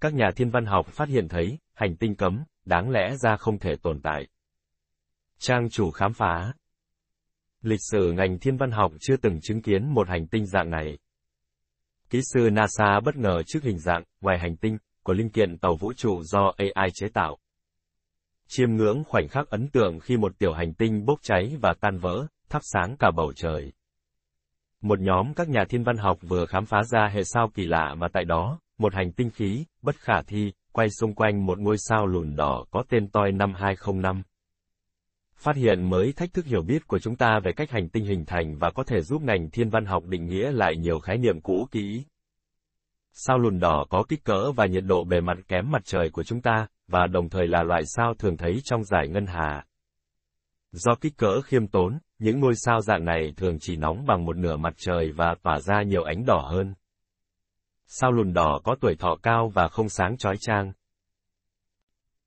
các nhà thiên văn học phát hiện thấy, hành tinh cấm, đáng lẽ ra không thể tồn tại. Trang chủ khám phá Lịch sử ngành thiên văn học chưa từng chứng kiến một hành tinh dạng này. Kỹ sư NASA bất ngờ trước hình dạng, ngoài hành tinh, của linh kiện tàu vũ trụ do AI chế tạo. Chiêm ngưỡng khoảnh khắc ấn tượng khi một tiểu hành tinh bốc cháy và tan vỡ, thắp sáng cả bầu trời. Một nhóm các nhà thiên văn học vừa khám phá ra hệ sao kỳ lạ mà tại đó, một hành tinh khí, bất khả thi, quay xung quanh một ngôi sao lùn đỏ có tên toi năm 205. Phát hiện mới thách thức hiểu biết của chúng ta về cách hành tinh hình thành và có thể giúp ngành thiên văn học định nghĩa lại nhiều khái niệm cũ kỹ. Sao lùn đỏ có kích cỡ và nhiệt độ bề mặt kém mặt trời của chúng ta, và đồng thời là loại sao thường thấy trong giải ngân hà. Do kích cỡ khiêm tốn, những ngôi sao dạng này thường chỉ nóng bằng một nửa mặt trời và tỏa ra nhiều ánh đỏ hơn. Sao lùn đỏ có tuổi thọ cao và không sáng chói chang.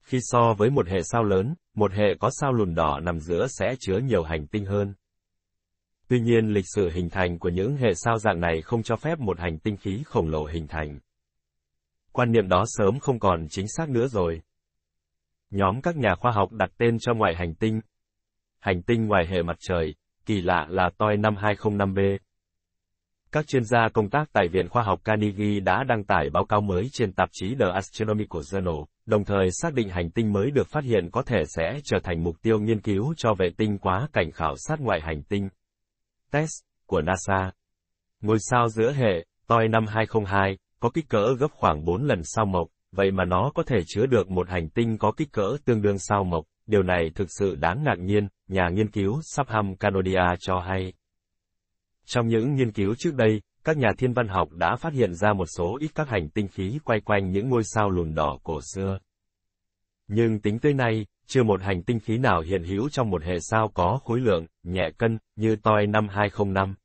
Khi so với một hệ sao lớn, một hệ có sao lùn đỏ nằm giữa sẽ chứa nhiều hành tinh hơn. Tuy nhiên lịch sử hình thành của những hệ sao dạng này không cho phép một hành tinh khí khổng lồ hình thành. Quan niệm đó sớm không còn chính xác nữa rồi. Nhóm các nhà khoa học đặt tên cho ngoại hành tinh. Hành tinh ngoài hệ mặt trời, kỳ lạ là toi 5205b. Các chuyên gia công tác tại Viện Khoa học Carnegie đã đăng tải báo cáo mới trên tạp chí The Astronomical Journal, đồng thời xác định hành tinh mới được phát hiện có thể sẽ trở thành mục tiêu nghiên cứu cho vệ tinh quá cảnh khảo sát ngoại hành tinh. TESS của NASA. Ngôi sao giữa hệ, toi năm 202, có kích cỡ gấp khoảng 4 lần sao mộc, vậy mà nó có thể chứa được một hành tinh có kích cỡ tương đương sao mộc, điều này thực sự đáng ngạc nhiên, nhà nghiên cứu Sapham Canodia cho hay. Trong những nghiên cứu trước đây, các nhà thiên văn học đã phát hiện ra một số ít các hành tinh khí quay quanh những ngôi sao lùn đỏ cổ xưa. Nhưng tính tới nay, chưa một hành tinh khí nào hiện hữu trong một hệ sao có khối lượng, nhẹ cân, như toi năm 205.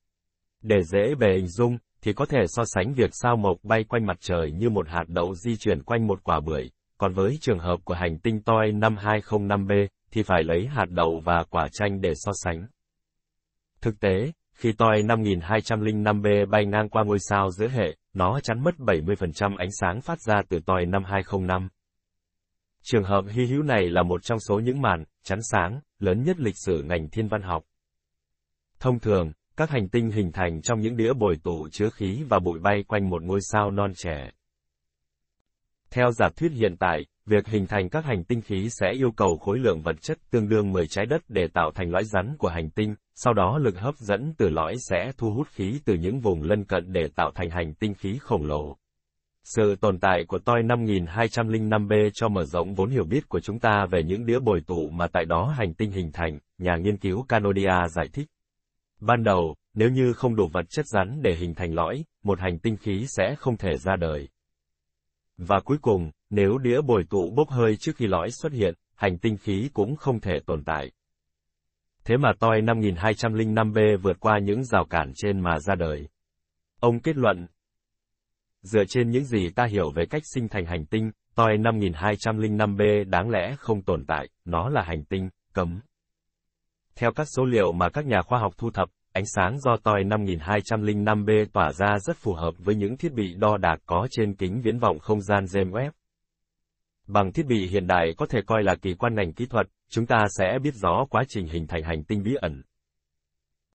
Để dễ bề hình dung, thì có thể so sánh việc sao mộc bay quanh mặt trời như một hạt đậu di chuyển quanh một quả bưởi, còn với trường hợp của hành tinh toi 5205b, thì phải lấy hạt đậu và quả chanh để so sánh. Thực tế, khi toi 5205b bay ngang qua ngôi sao giữa hệ, nó chắn mất 70% ánh sáng phát ra từ toi 5205. Trường hợp hy hữu này là một trong số những màn, chắn sáng, lớn nhất lịch sử ngành thiên văn học. Thông thường, các hành tinh hình thành trong những đĩa bồi tụ chứa khí và bụi bay quanh một ngôi sao non trẻ. Theo giả thuyết hiện tại, việc hình thành các hành tinh khí sẽ yêu cầu khối lượng vật chất tương đương 10 trái đất để tạo thành lõi rắn của hành tinh, sau đó lực hấp dẫn từ lõi sẽ thu hút khí từ những vùng lân cận để tạo thành hành tinh khí khổng lồ. Sự tồn tại của toi 5205b cho mở rộng vốn hiểu biết của chúng ta về những đĩa bồi tụ mà tại đó hành tinh hình thành, nhà nghiên cứu Canodia giải thích. Ban đầu, nếu như không đủ vật chất rắn để hình thành lõi, một hành tinh khí sẽ không thể ra đời. Và cuối cùng, nếu đĩa bồi tụ bốc hơi trước khi lõi xuất hiện, hành tinh khí cũng không thể tồn tại. Thế mà toi 5205b vượt qua những rào cản trên mà ra đời. Ông kết luận, dựa trên những gì ta hiểu về cách sinh thành hành tinh, toi 5205b đáng lẽ không tồn tại, nó là hành tinh, cấm. Theo các số liệu mà các nhà khoa học thu thập, ánh sáng do toi 5205b tỏa ra rất phù hợp với những thiết bị đo đạc có trên kính viễn vọng không gian James Webb. Bằng thiết bị hiện đại có thể coi là kỳ quan ngành kỹ thuật, chúng ta sẽ biết rõ quá trình hình thành hành tinh bí ẩn,